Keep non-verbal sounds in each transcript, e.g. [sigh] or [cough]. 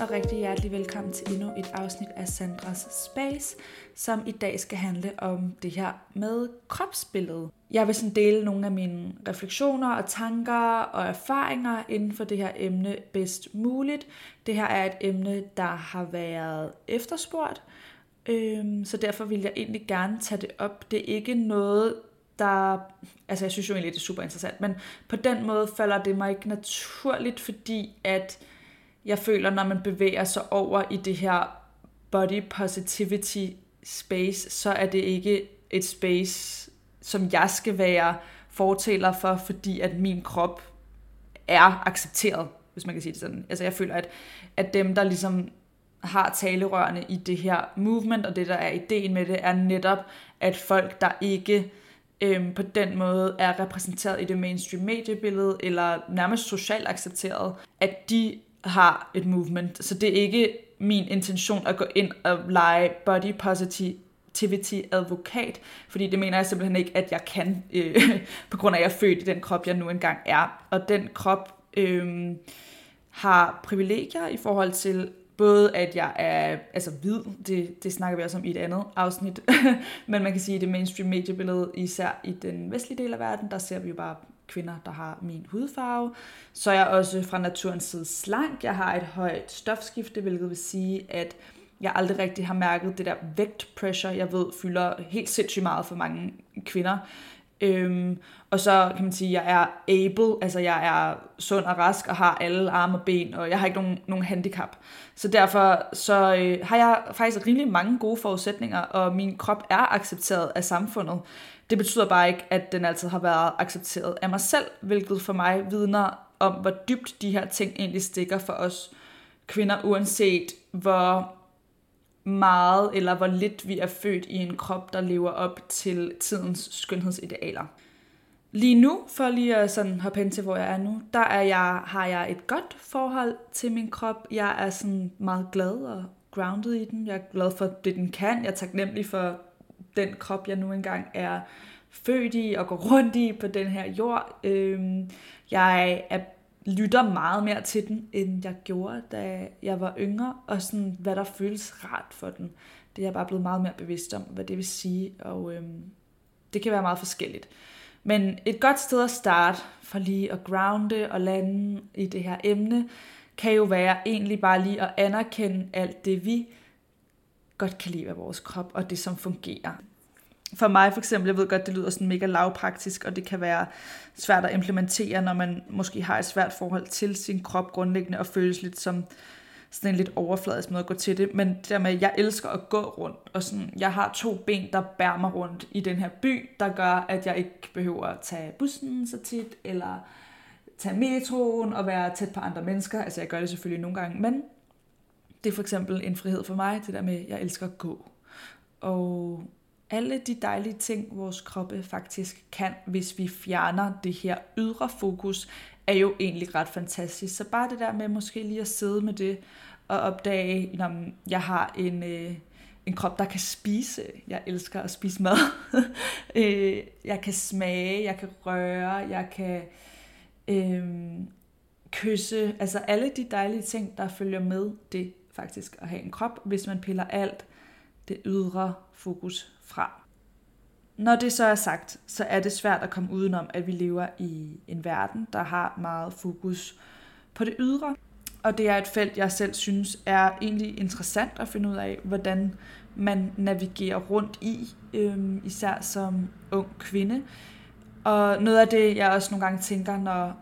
og rigtig hjertelig velkommen til endnu et afsnit af Sandras Space, som i dag skal handle om det her med kropsbilledet. Jeg vil sådan dele nogle af mine refleksioner og tanker og erfaringer inden for det her emne bedst muligt. Det her er et emne, der har været efterspurgt, øhm, så derfor vil jeg egentlig gerne tage det op. Det er ikke noget, der, altså jeg synes jo egentlig, det er super interessant, men på den måde falder det mig ikke naturligt, fordi at jeg føler, når man bevæger sig over i det her body positivity space, så er det ikke et space, som jeg skal være fortæller for, fordi at min krop er accepteret, hvis man kan sige det sådan. Altså jeg føler, at, at dem, der ligesom har talerørene i det her movement, og det, der er ideen med det, er netop, at folk, der ikke øhm, på den måde er repræsenteret i det mainstream mediebillede, eller nærmest socialt accepteret, at de har et movement. Så det er ikke min intention at gå ind og lege body positivity advokat, fordi det mener jeg simpelthen ikke, at jeg kan, øh, på grund af, at jeg er født i den krop, jeg nu engang er. Og den krop øh, har privilegier i forhold til både at jeg er altså hvid, det, det snakker vi også om i et andet afsnit, [laughs] men man kan sige, at det mainstream mediebillede, især i den vestlige del af verden, der ser vi jo bare kvinder, der har min hudfarve. Så er jeg også fra naturens side slank. Jeg har et højt stofskifte, hvilket vil sige, at jeg aldrig rigtig har mærket det der vægtpressure, jeg ved fylder helt sindssygt meget for mange kvinder. Øhm, og så kan man sige, at jeg er able, altså jeg er sund og rask og har alle arme og ben, og jeg har ikke nogen, nogen handicap. Så derfor så øh, har jeg faktisk rimelig mange gode forudsætninger, og min krop er accepteret af samfundet. Det betyder bare ikke, at den altid har været accepteret af mig selv, hvilket for mig vidner om, hvor dybt de her ting egentlig stikker for os kvinder, uanset hvor meget eller hvor lidt vi er født i en krop, der lever op til tidens skønhedsidealer. Lige nu, for lige at sådan hoppe hen til, hvor jeg er nu, der er jeg, har jeg et godt forhold til min krop. Jeg er sådan meget glad og grounded i den. Jeg er glad for det, den kan. Jeg er taknemmelig for den krop, jeg nu engang er født i og går rundt i på den her jord. Øh, jeg er, lytter meget mere til den, end jeg gjorde, da jeg var yngre, og sådan, hvad der føles rart for den. Det er jeg bare blevet meget mere bevidst om, hvad det vil sige, og øhm, det kan være meget forskelligt. Men et godt sted at starte for lige at grounde og lande i det her emne, kan jo være egentlig bare lige at anerkende alt det, vi godt kan lide af vores krop, og det som fungerer. For mig for eksempel, jeg ved godt, det lyder sådan mega lavpraktisk, og det kan være svært at implementere, når man måske har et svært forhold til sin krop grundlæggende, og føles lidt som sådan en lidt overfladisk måde at gå til det, men det der med, at jeg elsker at gå rundt, og sådan, jeg har to ben, der bærer mig rundt i den her by, der gør, at jeg ikke behøver at tage bussen så tit, eller tage metroen og være tæt på andre mennesker. Altså jeg gør det selvfølgelig nogle gange, men det er for eksempel en frihed for mig, det der med, at jeg elsker at gå. Og alle de dejlige ting, vores kroppe faktisk kan, hvis vi fjerner det her ydre fokus, er jo egentlig ret fantastisk. Så bare det der med måske lige at sidde med det og opdage, at jeg har en, øh, en krop, der kan spise. Jeg elsker at spise mad. [laughs] øh, jeg kan smage, jeg kan røre, jeg kan øh, kysse. Altså alle de dejlige ting, der følger med det faktisk at have en krop, hvis man piller alt det ydre fokus fra. Når det så er sagt, så er det svært at komme udenom, at vi lever i en verden, der har meget fokus på det ydre. Og det er et felt, jeg selv synes er egentlig interessant at finde ud af, hvordan man navigerer rundt i, øhm, især som ung kvinde. Og noget af det, jeg også nogle gange tænker, når,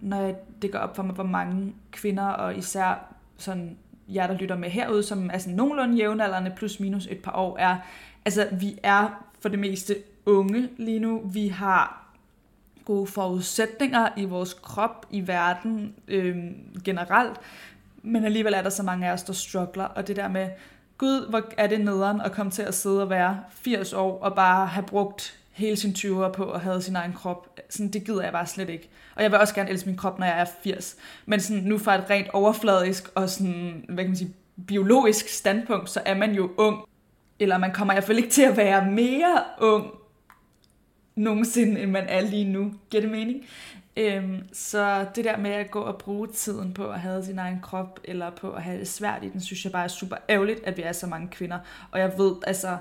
når det går op for mig, hvor mange kvinder, og især sådan jer, der lytter med herude, som er sådan nogenlunde jævnaldrende, plus minus et par år, er, altså vi er for det meste unge lige nu. Vi har gode forudsætninger i vores krop, i verden øh, generelt, men alligevel er der så mange af os, der struggler, og det der med, gud, hvor er det nederen at komme til at sidde og være 80 år, og bare have brugt hele sin 20'er på at have sin egen krop. Sådan, det gider jeg bare slet ikke. Og jeg vil også gerne elske min krop, når jeg er 80. Men sådan, nu fra et rent overfladisk og sådan, hvad kan man sige, biologisk standpunkt, så er man jo ung eller man kommer i hvert fald ikke til at være mere ung nogensinde, end man er lige nu. Giver det mening? Øhm, så det der med at gå og bruge tiden på at have sin egen krop, eller på at have det svært i den, synes jeg bare er super ærgerligt, at vi er så mange kvinder. Og jeg ved, altså,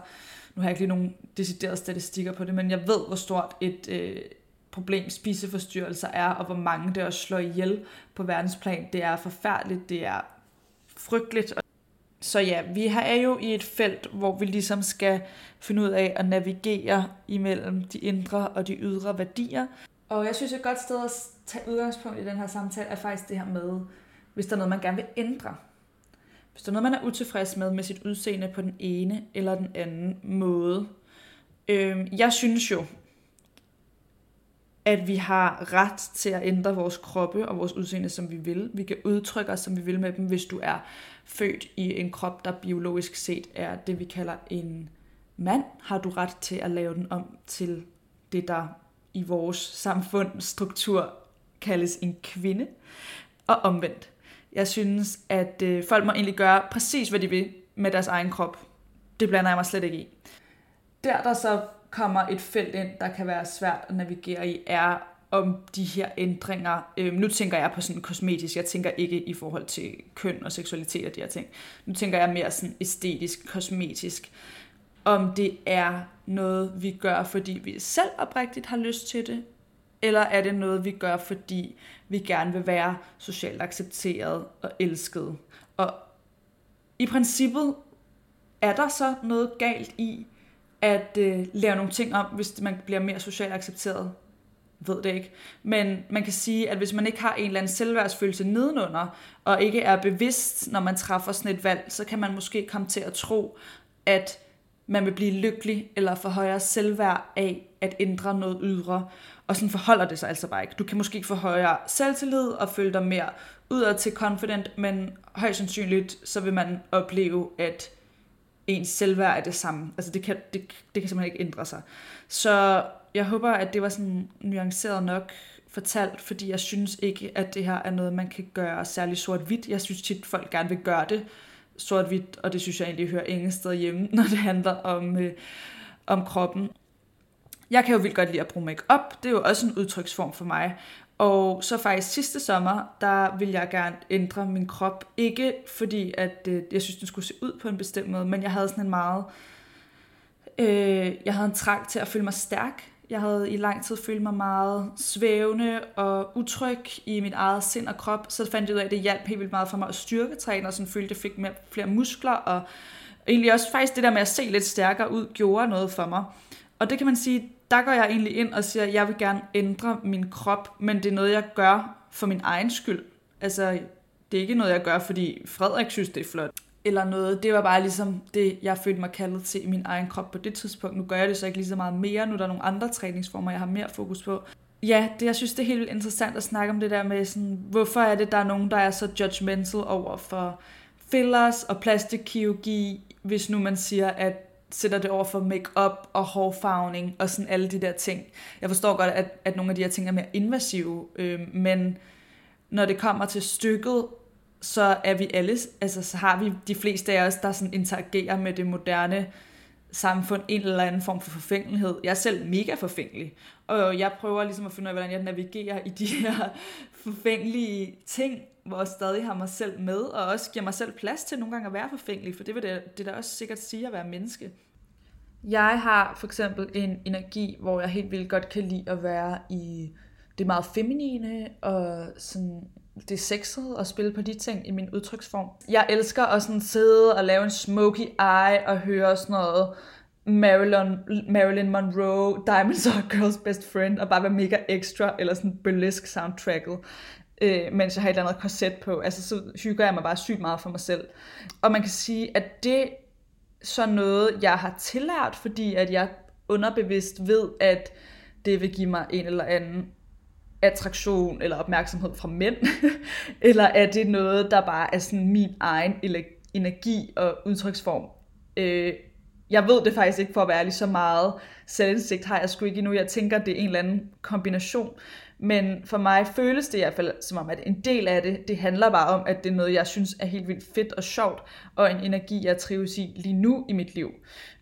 nu har jeg ikke lige nogen deciderede statistikker på det, men jeg ved, hvor stort et øh, problem spiseforstyrrelser er, og hvor mange det også slår ihjel på verdensplan. Det er forfærdeligt, det er frygteligt. Så ja, vi er jo i et felt, hvor vi ligesom skal finde ud af at navigere imellem de indre og de ydre værdier. Og jeg synes, et godt sted at tage udgangspunkt i den her samtale er faktisk det her med, hvis der er noget, man gerne vil ændre. Hvis der er noget, man er utilfreds med med sit udseende på den ene eller den anden måde. Øh, jeg synes jo, at vi har ret til at ændre vores kroppe og vores udseende, som vi vil. Vi kan udtrykke os, som vi vil med dem, hvis du er født i en krop, der biologisk set er det, vi kalder en mand, har du ret til at lave den om til det, der i vores samfundsstruktur kaldes en kvinde, og omvendt. Jeg synes, at øh, folk må egentlig gøre præcis, hvad de vil med deres egen krop. Det blander jeg mig slet ikke i. Der, der så kommer et felt ind, der kan være svært at navigere i, er om de her ændringer. Øhm, nu tænker jeg på sådan kosmetisk, jeg tænker ikke i forhold til køn og seksualitet og de her ting. Nu tænker jeg mere sådan æstetisk, kosmetisk. Om det er noget, vi gør, fordi vi selv oprigtigt har lyst til det, eller er det noget, vi gør, fordi vi gerne vil være socialt accepteret og elsket. Og i princippet er der så noget galt i at øh, lære nogle ting om, hvis man bliver mere socialt accepteret. Jeg ved det ikke. Men man kan sige, at hvis man ikke har en eller anden selvværdsfølelse nedenunder, og ikke er bevidst, når man træffer sådan et valg, så kan man måske komme til at tro, at man vil blive lykkelig eller få højere selvværd af at ændre noget ydre. Og sådan forholder det sig altså bare ikke. Du kan måske få højere selvtillid og føle dig mere udad til confident, men højst sandsynligt så vil man opleve, at ens selvværd er det samme. Altså det kan, det, det kan simpelthen ikke ændre sig. Så jeg håber, at det var sådan nuanceret nok fortalt, fordi jeg synes ikke, at det her er noget, man kan gøre særlig sort-hvidt. Jeg synes tit, folk gerne vil gøre det sort-hvidt, og det synes jeg egentlig hører ingen sted hjemme, [laughs] når det handler om, øh, om kroppen. Jeg kan jo vildt godt lide at bruge makeup. Det er jo også en udtryksform for mig. Og så faktisk sidste sommer, der ville jeg gerne ændre min krop. Ikke fordi, at øh, jeg synes, den skulle se ud på en bestemt måde, men jeg havde sådan en meget... Øh, jeg havde en trang til at føle mig stærk. Jeg havde i lang tid følt mig meget svævende og utryg i mit eget sind og krop. Så fandt jeg ud af, at det hjalp helt vildt meget for mig at styrketræne, og sådan følte, at jeg fik mere, flere muskler. Og egentlig også faktisk det der med at se lidt stærkere ud, gjorde noget for mig. Og det kan man sige, der går jeg egentlig ind og siger, at jeg vil gerne ændre min krop, men det er noget, jeg gør for min egen skyld. Altså, det er ikke noget, jeg gør, fordi Frederik synes, det er flot. Eller noget. Det var bare ligesom det, jeg følte mig kaldet til i min egen krop på det tidspunkt. Nu gør jeg det så ikke lige så meget mere. Nu er der nogle andre træningsformer, jeg har mere fokus på. Ja, det, jeg synes, det er helt interessant at snakke om det der med, sådan, hvorfor er det, der er nogen, der er så judgmental over for fillers og plastikkirurgi, hvis nu man siger, at sætter det over for make-up og hårfarvning og sådan alle de der ting. Jeg forstår godt, at, at nogle af de her ting er mere invasive, øh, men når det kommer til stykket, så er vi alle, altså så har vi de fleste af os, der sådan interagerer med det moderne samfund, en eller anden form for forfængelighed. Jeg er selv mega forfængelig, og jeg prøver ligesom at finde ud af, hvordan jeg navigerer i de her forfængelige ting, hvor jeg stadig har mig selv med, og også giver mig selv plads til nogle gange at være forfængelig, for det vil det, det der også sikkert sige at være menneske. Jeg har for eksempel en energi, hvor jeg helt vildt godt kan lide at være i det meget feminine, og sådan det sexede at spille på de ting i min udtryksform. Jeg elsker at sådan sidde og lave en smoky eye og høre sådan noget Marilyn, Marilyn Monroe, Diamonds Are Girl's Best Friend, og bare være mega ekstra, eller sådan burlesque soundtracket øh, mens jeg har et eller andet korset på. Altså, så hygger jeg mig bare sygt meget for mig selv. Og man kan sige, at det er så noget, jeg har tillært, fordi at jeg underbevidst ved, at det vil give mig en eller anden attraktion eller opmærksomhed fra mænd, [laughs] eller er det noget, der bare er sådan min egen energi og udtryksform. Øh, jeg ved det faktisk ikke for at være lige så meget selvindsigt har jeg sgu ikke endnu. Jeg tænker, det er en eller anden kombination. Men for mig føles det i hvert fald som om, at en del af det, det handler bare om, at det er noget, jeg synes er helt vildt fedt og sjovt, og en energi, jeg trives i lige nu i mit liv.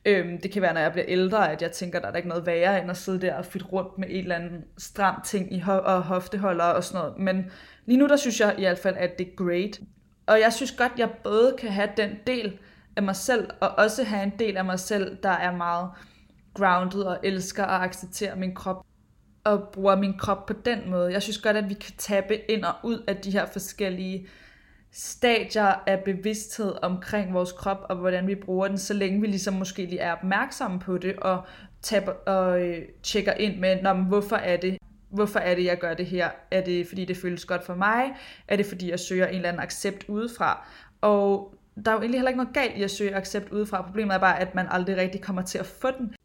Øhm, det kan være, når jeg bliver ældre, at jeg tænker, der er der ikke noget værre, end at sidde der og flytte rundt med et eller anden stram ting i ho- og hofteholder og sådan noget. Men lige nu, der synes jeg i hvert fald, at det er great. Og jeg synes godt, jeg både kan have den del af mig selv, og også have en del af mig selv, der er meget grounded og elsker at acceptere min krop og bruger min krop på den måde. Jeg synes godt, at vi kan tabe ind og ud af de her forskellige stadier af bevidsthed omkring vores krop og hvordan vi bruger den, så længe vi ligesom måske lige er opmærksomme på det og, taber, og øh, tjekker ind med, Nå, men hvorfor er det, hvorfor er det, jeg gør det her? Er det, fordi det føles godt for mig? Er det, fordi jeg søger en eller anden accept udefra? Og der er jo egentlig heller ikke noget galt i at søge accept udefra. Problemet er bare, at man aldrig rigtig kommer til at få den.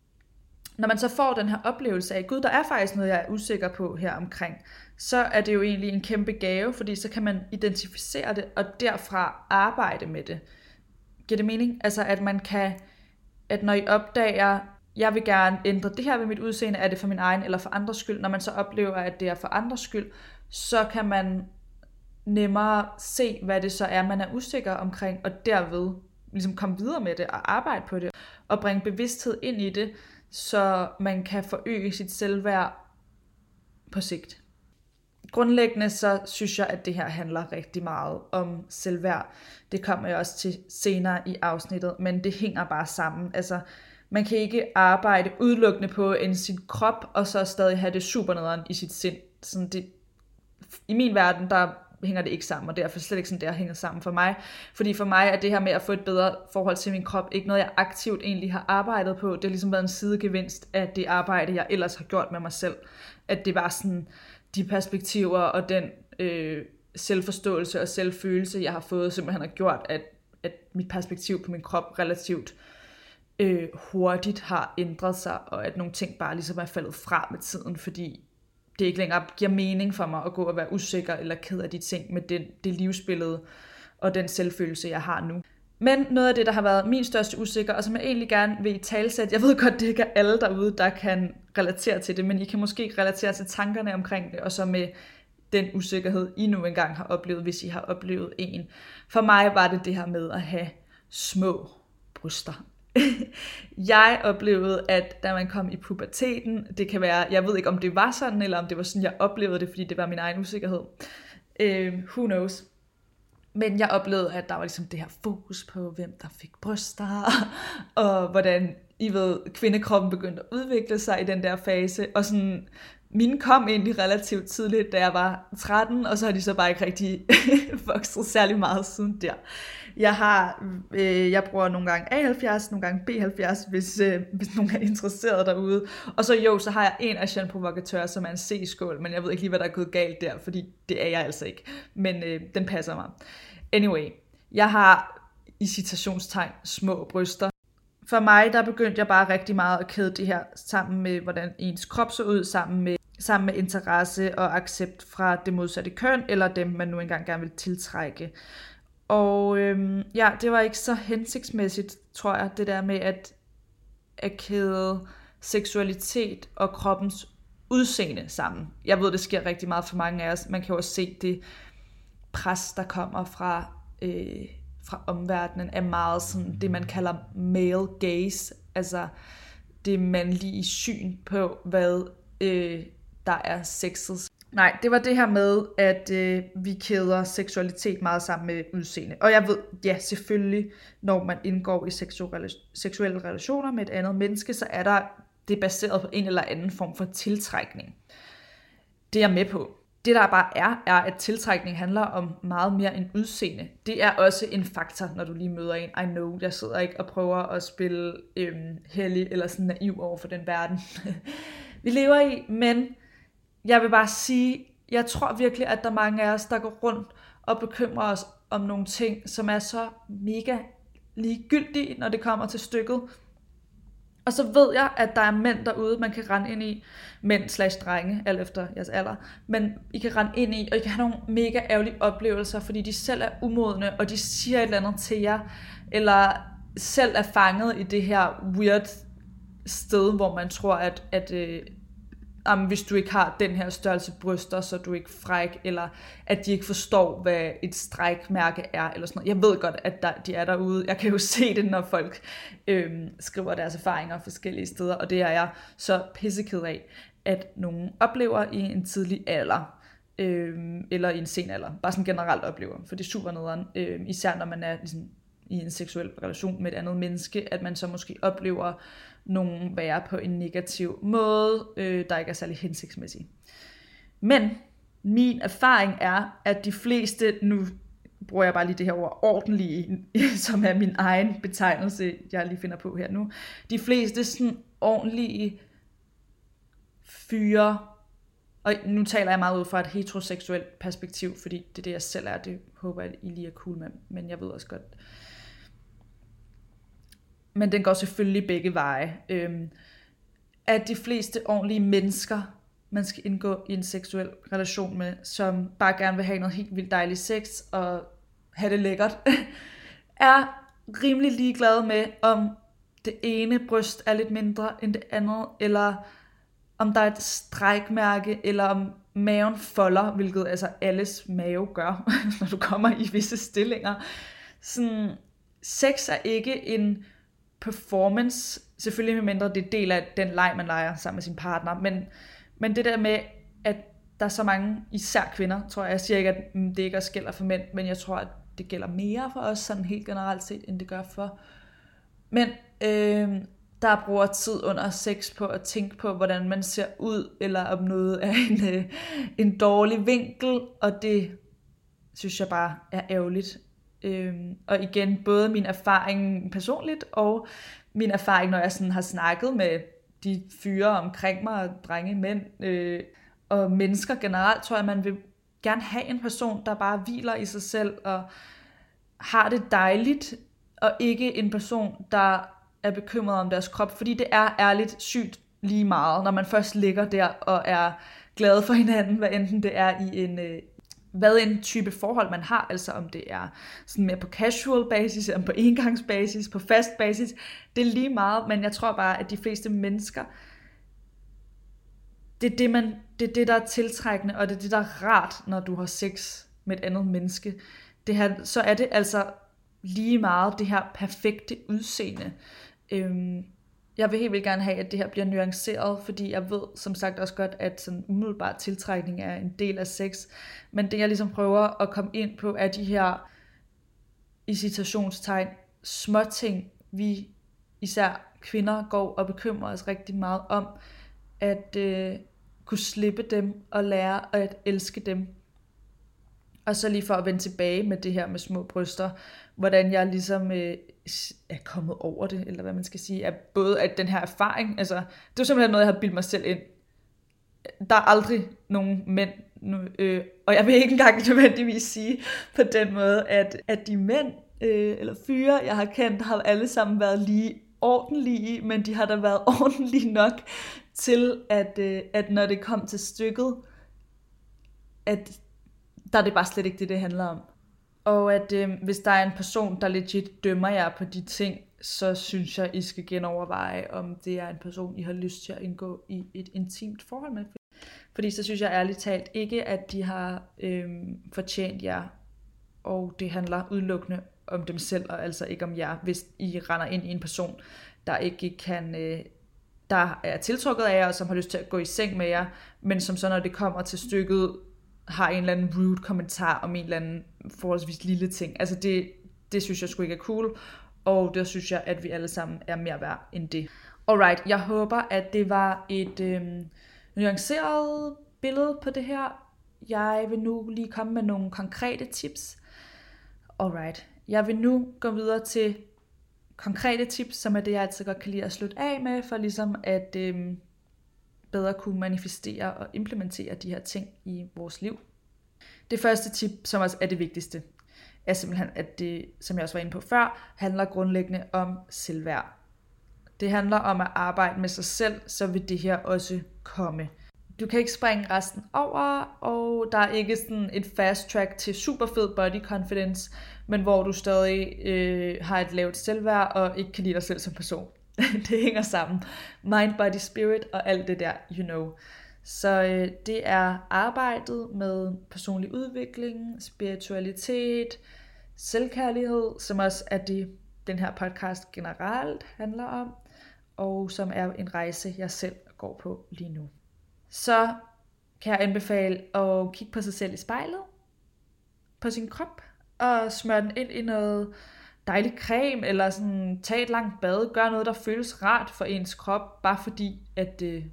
Når man så får den her oplevelse af, gud, der er faktisk noget, jeg er usikker på her omkring, så er det jo egentlig en kæmpe gave, fordi så kan man identificere det, og derfra arbejde med det. Giver det mening? Altså, at man kan, at når I opdager, jeg vil gerne ændre det her ved mit udseende, er det for min egen eller for andres skyld, når man så oplever, at det er for andres skyld, så kan man nemmere se, hvad det så er, man er usikker omkring, og derved ligesom komme videre med det og arbejde på det, og bringe bevidsthed ind i det, så man kan forøge sit selvværd på sigt. Grundlæggende så synes jeg, at det her handler rigtig meget om selvværd. Det kommer jeg også til senere i afsnittet, men det hænger bare sammen. Altså, man kan ikke arbejde udelukkende på en sin krop, og så stadig have det super nederen i sit sind. Sådan det, I min verden, der hænger det ikke sammen, og derfor slet ikke sådan, det har hænget sammen for mig. Fordi for mig er det her med at få et bedre forhold til min krop, ikke noget, jeg aktivt egentlig har arbejdet på. Det har ligesom været en sidegevinst af det arbejde, jeg ellers har gjort med mig selv. At det var sådan de perspektiver og den øh, selvforståelse og selvfølelse, jeg har fået, simpelthen har gjort, at, at mit perspektiv på min krop relativt øh, hurtigt har ændret sig, og at nogle ting bare ligesom er faldet fra med tiden, fordi det ikke længere giver mening for mig at gå og være usikker eller ked af de ting med den, det livsbillede og den selvfølelse, jeg har nu. Men noget af det, der har været min største usikker, og som jeg egentlig gerne vil i talsæt, jeg ved godt, det ikke er alle derude, der kan relatere til det, men I kan måske relatere til tankerne omkring det, og så med den usikkerhed, I nu engang har oplevet, hvis I har oplevet en. For mig var det det her med at have små bryster. [laughs] jeg oplevede, at da man kom i puberteten, det kan være, jeg ved ikke om det var sådan, eller om det var sådan, jeg oplevede det, fordi det var min egen usikkerhed. Øh, who knows? Men jeg oplevede, at der var ligesom det her fokus på, hvem der fik bryster, [laughs] og hvordan, I ved, kvindekroppen begyndte at udvikle sig i den der fase, og sådan, mine kom egentlig relativt tidligt, da jeg var 13, og så har de så bare ikke rigtig [laughs] vokset særlig meget siden der. Jeg har, øh, jeg bruger nogle gange A70, nogle gange B70, hvis, øh, hvis nogen er interesseret derude. Og så jo, så har jeg en Asian Provocateur, som er en C-skål, men jeg ved ikke lige, hvad der er gået galt der, fordi det er jeg altså ikke. Men øh, den passer mig. Anyway, jeg har i citationstegn små bryster. For mig, der begyndte jeg bare rigtig meget at kæde det her sammen med, hvordan ens krop så ud, sammen med, sammen med interesse og accept fra det modsatte køn, eller dem, man nu engang gerne vil tiltrække. Og øhm, ja, det var ikke så hensigtsmæssigt, tror jeg, det der med at, at kæde seksualitet og kroppens udseende sammen. Jeg ved, det sker rigtig meget for mange af os. Man kan jo også se det pres, der kommer fra, øh, fra omverdenen, er meget sådan det, man kalder male gaze. Altså det mandlige syn på, hvad øh, der er sexet Nej, det var det her med, at øh, vi kæder seksualitet meget sammen med udseende. Og jeg ved, ja, selvfølgelig, når man indgår i seksuelle relationer med et andet menneske, så er der det er baseret på en eller anden form for tiltrækning. Det er jeg med på. Det der bare er, er, at tiltrækning handler om meget mere end udseende. Det er også en faktor, når du lige møder en. I know, jeg sidder ikke og prøver at spille øhm, hellig eller sådan naiv over for den verden, [laughs] vi lever i, men jeg vil bare sige, jeg tror virkelig, at der er mange af os, der går rundt og bekymrer os om nogle ting, som er så mega ligegyldige, når det kommer til stykket. Og så ved jeg, at der er mænd derude, man kan rende ind i, mænd slash drenge, alt efter jeres alder, men I kan rende ind i, og I kan have nogle mega ærgerlige oplevelser, fordi de selv er umodne, og de siger et eller andet til jer, eller selv er fanget i det her weird sted, hvor man tror, at, at, øh, om hvis du ikke har den her størrelse bryster, så er du ikke fræk, eller at de ikke forstår, hvad et strækmærke er, eller sådan noget. Jeg ved godt, at der, de er derude. Jeg kan jo se det, når folk øhm, skriver deres erfaringer forskellige steder, og det er jeg så pisseked af, at nogen oplever i en tidlig alder, øhm, eller i en sen alder. Bare sådan generelt oplever, for det er super nederen. Øhm, især når man er ligesom, i en seksuel relation med et andet menneske, at man så måske oplever nogen være på en negativ måde, øh, der ikke er særlig hensigtsmæssig. Men min erfaring er, at de fleste, nu bruger jeg bare lige det her ord, ordentlige, [laughs] som er min egen betegnelse, jeg lige finder på her nu. De fleste sådan ordentlige fyre, og nu taler jeg meget ud fra et heteroseksuelt perspektiv, fordi det er det, jeg selv er, det håber jeg, I lige er cool med, men jeg ved også godt, men den går selvfølgelig begge veje. Øhm, at de fleste ordentlige mennesker, man skal indgå i en seksuel relation med, som bare gerne vil have noget helt vildt dejligt sex og have det lækkert, [laughs] er rimelig ligeglade med, om det ene bryst er lidt mindre end det andet, eller om der er et strækmærke, eller om maven folder, hvilket altså alles mave gør, [laughs] når du kommer i visse stillinger. Sådan, sex er ikke en performance, selvfølgelig mindre det er del af den leg, man leger sammen med sin partner, men, men det der med, at der er så mange, især kvinder, tror jeg, jeg siger ikke, at mm, det ikke også gælder for mænd, men jeg tror, at det gælder mere for os, sådan helt generelt set, end det gør for mænd, øh, der bruger tid under sex på at tænke på, hvordan man ser ud, eller om noget er en, øh, en dårlig vinkel, og det synes jeg bare er ærgerligt. Øhm, og igen, både min erfaring personligt, og min erfaring, når jeg sådan har snakket med de fyre omkring mig, drenge, mænd, øh, og mennesker generelt, tror jeg, man vil gerne have en person, der bare hviler i sig selv, og har det dejligt, og ikke en person, der er bekymret om deres krop, fordi det er ærligt sygt lige meget, når man først ligger der og er glad for hinanden, hvad enten det er i en, øh, hvad en type forhold man har, altså om det er sådan mere på casual basis, om på engangsbasis, på fast basis, det er lige meget, men jeg tror bare, at de fleste mennesker, det er det, man, det, er det der er tiltrækkende, og det er det, der er rart, når du har sex med et andet menneske. Det her, så er det altså lige meget det her perfekte udseende. Øhm, jeg vil helt vildt gerne have, at det her bliver nuanceret, fordi jeg ved som sagt også godt, at sådan umiddelbar tiltrækning er en del af sex. Men det jeg ligesom prøver at komme ind på, er de her i citationstegn små ting, vi især kvinder går og bekymrer os rigtig meget om, at øh, kunne slippe dem og lære at elske dem. Og så lige for at vende tilbage med det her med små bryster, hvordan jeg ligesom øh, er kommet over det, eller hvad man skal sige, er både at den her erfaring, altså det er simpelthen noget, jeg har bildt mig selv ind. Der er aldrig nogen mænd, nu, øh, og jeg vil ikke engang [laughs] nødvendigvis sige på den måde, at, at de mænd øh, eller fyre, jeg har kendt, har alle sammen været lige ordentlige, men de har da været [laughs] ordentlige nok til, at, øh, at når det kom til stykket, at der er det bare slet ikke det, det handler om. Og at øh, hvis der er en person, der legit dømmer jer på de ting, så synes jeg, I skal genoverveje, om det er en person, I har lyst til at indgå i et intimt forhold med. Fordi så synes jeg ærligt talt ikke, at de har øh, fortjent jer, og det handler udelukkende om dem selv, og altså ikke om jer, hvis I render ind i en person, der ikke kan, øh, der er tiltrukket af jer, og som har lyst til at gå i seng med jer, men som så når det kommer til stykket, har en eller anden rude kommentar om en eller anden forholdsvis lille ting. Altså det, det synes jeg sgu ikke er cool, og det synes jeg, at vi alle sammen er mere værd end det. Alright, jeg håber, at det var et øhm, nuanceret billede på det her. Jeg vil nu lige komme med nogle konkrete tips. Alright, jeg vil nu gå videre til konkrete tips, som er det, jeg altid godt kan lide at slutte af med, for ligesom at øhm, bedre kunne manifestere og implementere de her ting i vores liv. Det første tip, som også er det vigtigste, er simpelthen, at det, som jeg også var inde på før, handler grundlæggende om selvværd. Det handler om at arbejde med sig selv, så vil det her også komme. Du kan ikke springe resten over, og der er ikke sådan et fast track til super fed body confidence, men hvor du stadig øh, har et lavt selvværd og ikke kan lide dig selv som person. [laughs] det hænger sammen. Mind, body, spirit og alt det der, you know. Så øh, det er arbejdet med personlig udvikling, spiritualitet, selvkærlighed, som også er det, den her podcast generelt handler om, og som er en rejse, jeg selv går på lige nu. Så kan jeg anbefale at kigge på sig selv i spejlet, på sin krop, og smøre den ind i noget dejlig creme, eller sådan tage et langt bad, gør noget, der føles rart for ens krop, bare fordi, at øh,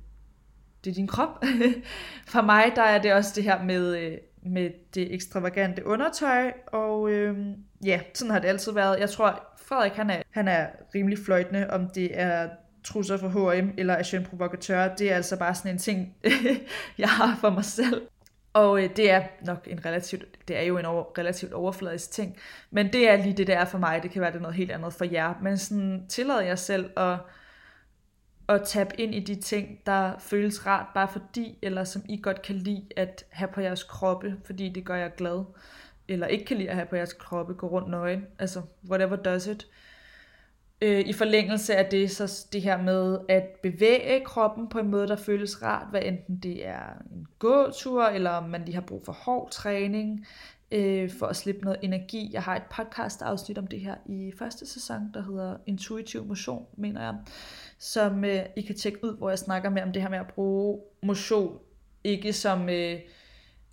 det er din krop. [laughs] for mig, der er det også det her med, øh, med det ekstravagante undertøj, og øh, ja, sådan har det altid været. Jeg tror, Frederik, han er, han er rimelig fløjtende, om det er trusser for H&M eller Agent Provokatør. Det er altså bare sådan en ting, [laughs] jeg har for mig selv. Og øh, det er nok en relativt, det er jo en over, relativt overfladisk ting, men det er lige det, der er for mig. Det kan være, det er noget helt andet for jer. Men sådan tillader jeg selv at, at tabe ind i de ting, der føles rart, bare fordi, eller som I godt kan lide at have på jeres kroppe, fordi det gør jeg glad. Eller ikke kan lide at have på jeres kroppe, gå rundt nøgen. Altså, whatever does it. Øh, Øh, I forlængelse af det, så det her med at bevæge kroppen på en måde, der føles rart, hvad enten det er en gåtur, eller om man lige har brug for hård træning, øh, for at slippe noget energi. Jeg har et podcast afsnit om det her i første sæson, der hedder Intuitiv Motion, mener jeg, som øh, I kan tjekke ud, hvor jeg snakker mere om det her med at bruge motion, ikke som... Øh,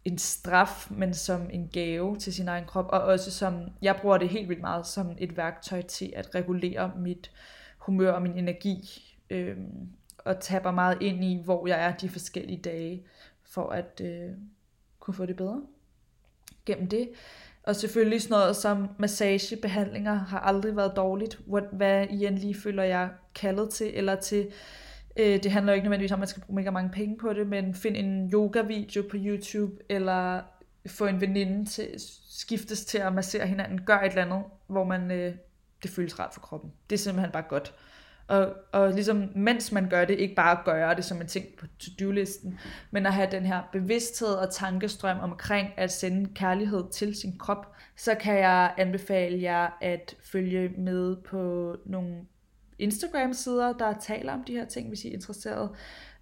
en straf, men som en gave til sin egen krop, og også som, jeg bruger det helt vildt meget som et værktøj til at regulere mit humør og min energi, øhm, og tapper meget ind i, hvor jeg er de forskellige dage, for at øh, kunne få det bedre gennem det. Og selvfølgelig sådan noget som massagebehandlinger har aldrig været dårligt, hvad I end lige føler jeg kaldet til, eller til Øh, det handler jo ikke nødvendigvis om, at man skal bruge mega mange penge på det, men find en yoga-video på YouTube, eller få en veninde til skiftes til at massere hinanden. Gør et eller andet, hvor man, øh, det føles rart for kroppen. Det er simpelthen bare godt. Og, og ligesom mens man gør det, ikke bare at gøre det som en ting på to-do-listen, men at have den her bevidsthed og tankestrøm omkring at sende kærlighed til sin krop, så kan jeg anbefale jer at følge med på nogle Instagram-sider, der taler om de her ting, hvis I er interesseret.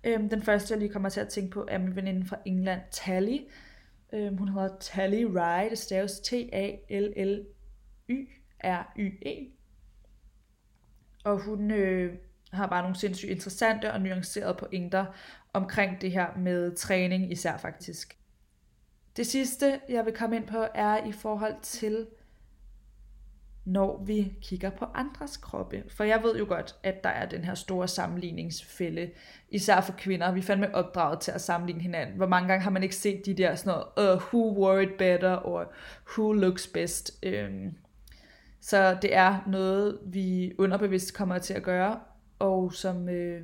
Øhm, den første, jeg lige kommer til at tænke på, er min veninde fra England, Tally. Øhm, hun hedder Tally Rye, det staves T-A-L-L-Y-R-Y-E. Og hun øh, har bare nogle sindssygt interessante og nuancerede pointer omkring det her med træning især faktisk. Det sidste, jeg vil komme ind på, er i forhold til når vi kigger på andres kroppe. For jeg ved jo godt, at der er den her store sammenligningsfælde, især for kvinder. Vi er fandme opdraget til at sammenligne hinanden. Hvor mange gange har man ikke set de der sådan noget, uh, who wore it better, og who looks best. Øhm, så det er noget, vi underbevidst kommer til at gøre, og som øh,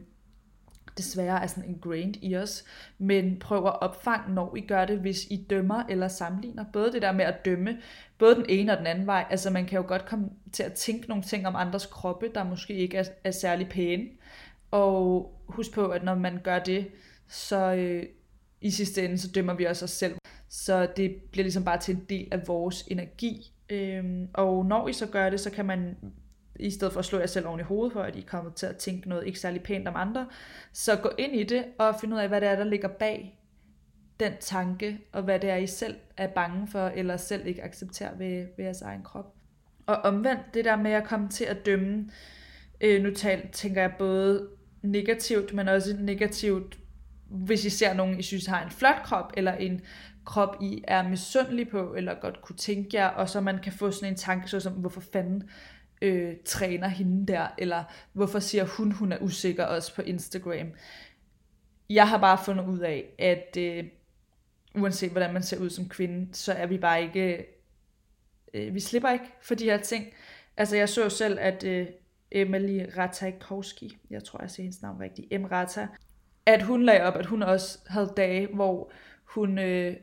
desværre er sådan ingrained i os, men prøv at opfange, når I gør det, hvis I dømmer eller sammenligner. Både det der med at dømme, både den ene og den anden vej. Altså man kan jo godt komme til at tænke nogle ting om andres kroppe, der måske ikke er, er særlig pæne. Og husk på, at når man gør det, så øh, i sidste ende, så dømmer vi også os selv. Så det bliver ligesom bare til en del af vores energi. Øhm, og når I så gør det, så kan man i stedet for at slå jer selv oven i hovedet for, at I kommer til at tænke noget ikke særlig pænt om andre, så gå ind i det og find ud af, hvad det er, der ligger bag den tanke, og hvad det er, I selv er bange for, eller selv ikke accepterer ved, ved jeres egen krop. Og omvendt, det der med at komme til at dømme, øh, nu tal, tænker jeg både negativt, men også negativt, hvis I ser nogen, I synes har en flot krop, eller en krop, I er misundelig på, eller godt kunne tænke jer, og så man kan få sådan en tanke, så som, hvorfor fanden øh, træner hende der, eller hvorfor siger hun, hun er usikker også på Instagram. Jeg har bare fundet ud af, at øh, uanset hvordan man ser ud som kvinde, så er vi bare ikke, øh, vi slipper ikke for de her ting. Altså jeg så selv, at øh, Emily Ratajkowski, jeg tror jeg siger hendes navn rigtigt, M. Rata, at hun lagde op, at hun også havde dage, hvor hun øh,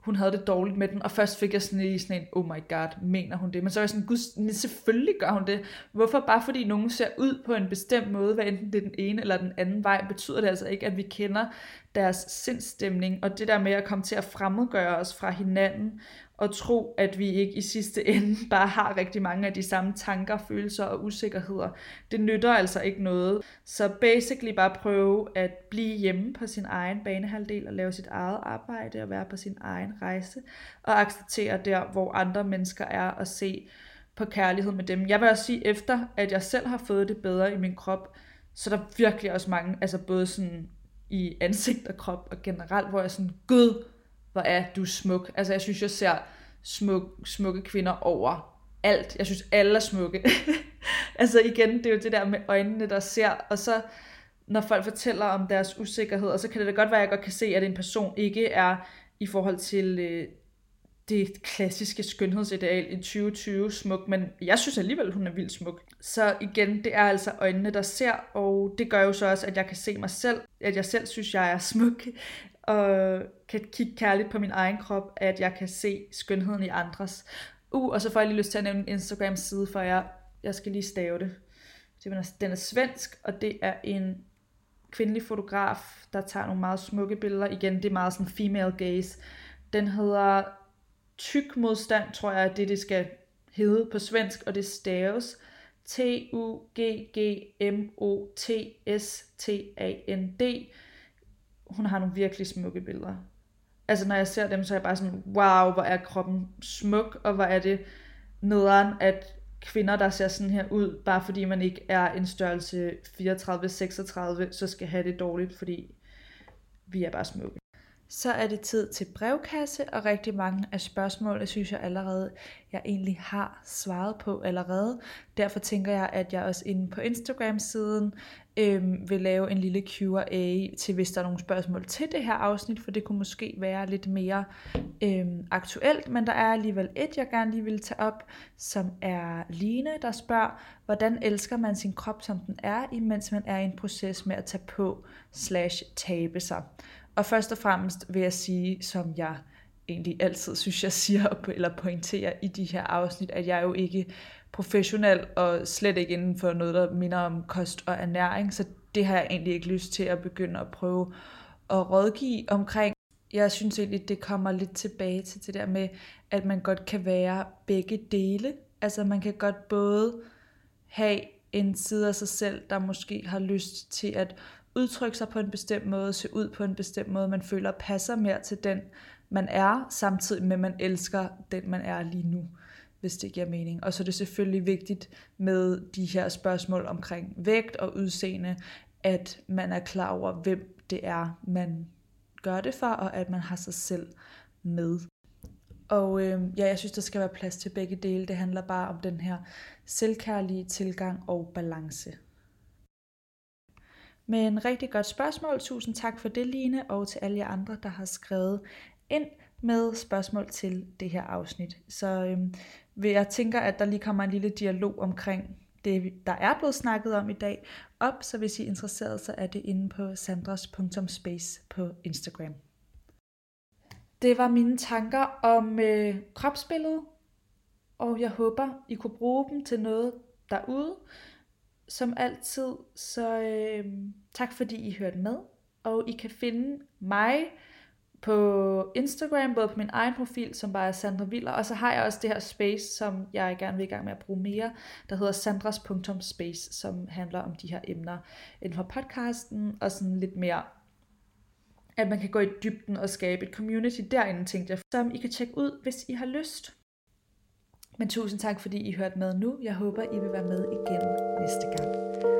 hun havde det dårligt med den, og først fik jeg sådan lige sådan en, oh my god, mener hun det? Men så var jeg sådan, gud, selvfølgelig gør hun det. Hvorfor? Bare fordi nogen ser ud på en bestemt måde, hvad enten det er den ene eller den anden vej, betyder det altså ikke, at vi kender deres sindstemning, og det der med at komme til at fremmedgøre os fra hinanden, og tro, at vi ikke i sidste ende [laughs] bare har rigtig mange af de samme tanker, følelser og usikkerheder. Det nytter altså ikke noget. Så basically bare prøve at blive hjemme på sin egen banehalvdel og lave sit eget arbejde og være på sin egen rejse og acceptere der, hvor andre mennesker er og se på kærlighed med dem. Jeg vil også sige, efter at jeg selv har fået det bedre i min krop, så er der virkelig også mange, altså både sådan i ansigt og krop og generelt, hvor jeg sådan, gud, hvor er du smuk. Altså jeg synes, jeg ser smuk, smukke kvinder over alt. Jeg synes, alle er smukke. [laughs] altså igen, det er jo det der med øjnene, der ser, og så når folk fortæller om deres usikkerhed, og så kan det da godt være, at jeg godt kan se, at en person ikke er i forhold til øh, det klassiske skønhedsideal i 2020 smuk, men jeg synes alligevel, hun er vildt smuk. Så igen, det er altså øjnene, der ser, og det gør jo så også, at jeg kan se mig selv, at jeg selv synes, jeg er smuk, og kan kigge kærligt på min egen krop, at jeg kan se skønheden i andres. Uh, og så får jeg lige lyst til at nævne en Instagram-side for jer. Jeg skal lige stave det. Den er svensk, og det er en kvindelig fotograf, der tager nogle meget smukke billeder. Igen, det er meget sådan female gaze. Den hedder tyk modstand, tror jeg, er det, det skal hedde på svensk, og det staves T-U-G-G-M-O-T-S-T-A-N-D. Hun har nogle virkelig smukke billeder. Altså når jeg ser dem, så er jeg bare sådan, wow, hvor er kroppen smuk, og hvor er det nederen, at kvinder, der ser sådan her ud, bare fordi man ikke er en størrelse 34-36, så skal have det dårligt, fordi vi er bare smukke. Så er det tid til brevkasse, og rigtig mange af spørgsmålene synes jeg allerede, jeg egentlig har svaret på allerede. Derfor tænker jeg, at jeg også inde på Instagram-siden øh, vil lave en lille Q&A til, hvis der er nogle spørgsmål til det her afsnit, for det kunne måske være lidt mere øh, aktuelt, men der er alligevel et, jeg gerne lige vil tage op, som er Line, der spørger, hvordan elsker man sin krop, som den er, imens man er i en proces med at tage på slash tabe sig. Og først og fremmest vil jeg sige, som jeg egentlig altid synes, jeg siger eller pointerer i de her afsnit, at jeg er jo ikke professionel og slet ikke inden for noget, der minder om kost og ernæring, så det har jeg egentlig ikke lyst til at begynde at prøve at rådgive omkring. Jeg synes egentlig, det kommer lidt tilbage til det der med, at man godt kan være begge dele. Altså man kan godt både have en side af sig selv, der måske har lyst til at udtrykke sig på en bestemt måde, se ud på en bestemt måde, man føler passer mere til den, man er, samtidig med, at man elsker den, man er lige nu, hvis det giver mening. Og så er det selvfølgelig vigtigt med de her spørgsmål omkring vægt og udseende, at man er klar over, hvem det er, man gør det for, og at man har sig selv med. Og øh, ja, jeg synes, der skal være plads til begge dele. Det handler bare om den her selvkærlige tilgang og balance. Men rigtig godt spørgsmål. Tusind tak for det, Line, og til alle jer andre, der har skrevet ind med spørgsmål til det her afsnit. Så øh, jeg tænker, at der lige kommer en lille dialog omkring det, der er blevet snakket om i dag, op, så hvis I er interesseret, så er det inde på sandras.space på Instagram. Det var mine tanker om øh, kropsbilledet, og jeg håber, I kunne bruge dem til noget derude som altid, så øh, tak fordi I hørte med. Og I kan finde mig på Instagram, både på min egen profil, som bare er Sandra Viller, og så har jeg også det her space, som jeg gerne vil i gang med at bruge mere, der hedder sandras.space, som handler om de her emner inden for podcasten, og sådan lidt mere, at man kan gå i dybden og skabe et community derinde, tænkte jeg, som I kan tjekke ud, hvis I har lyst. Men tusind tak, fordi I hørte med nu. Jeg håber, I vil være med igen næste gang.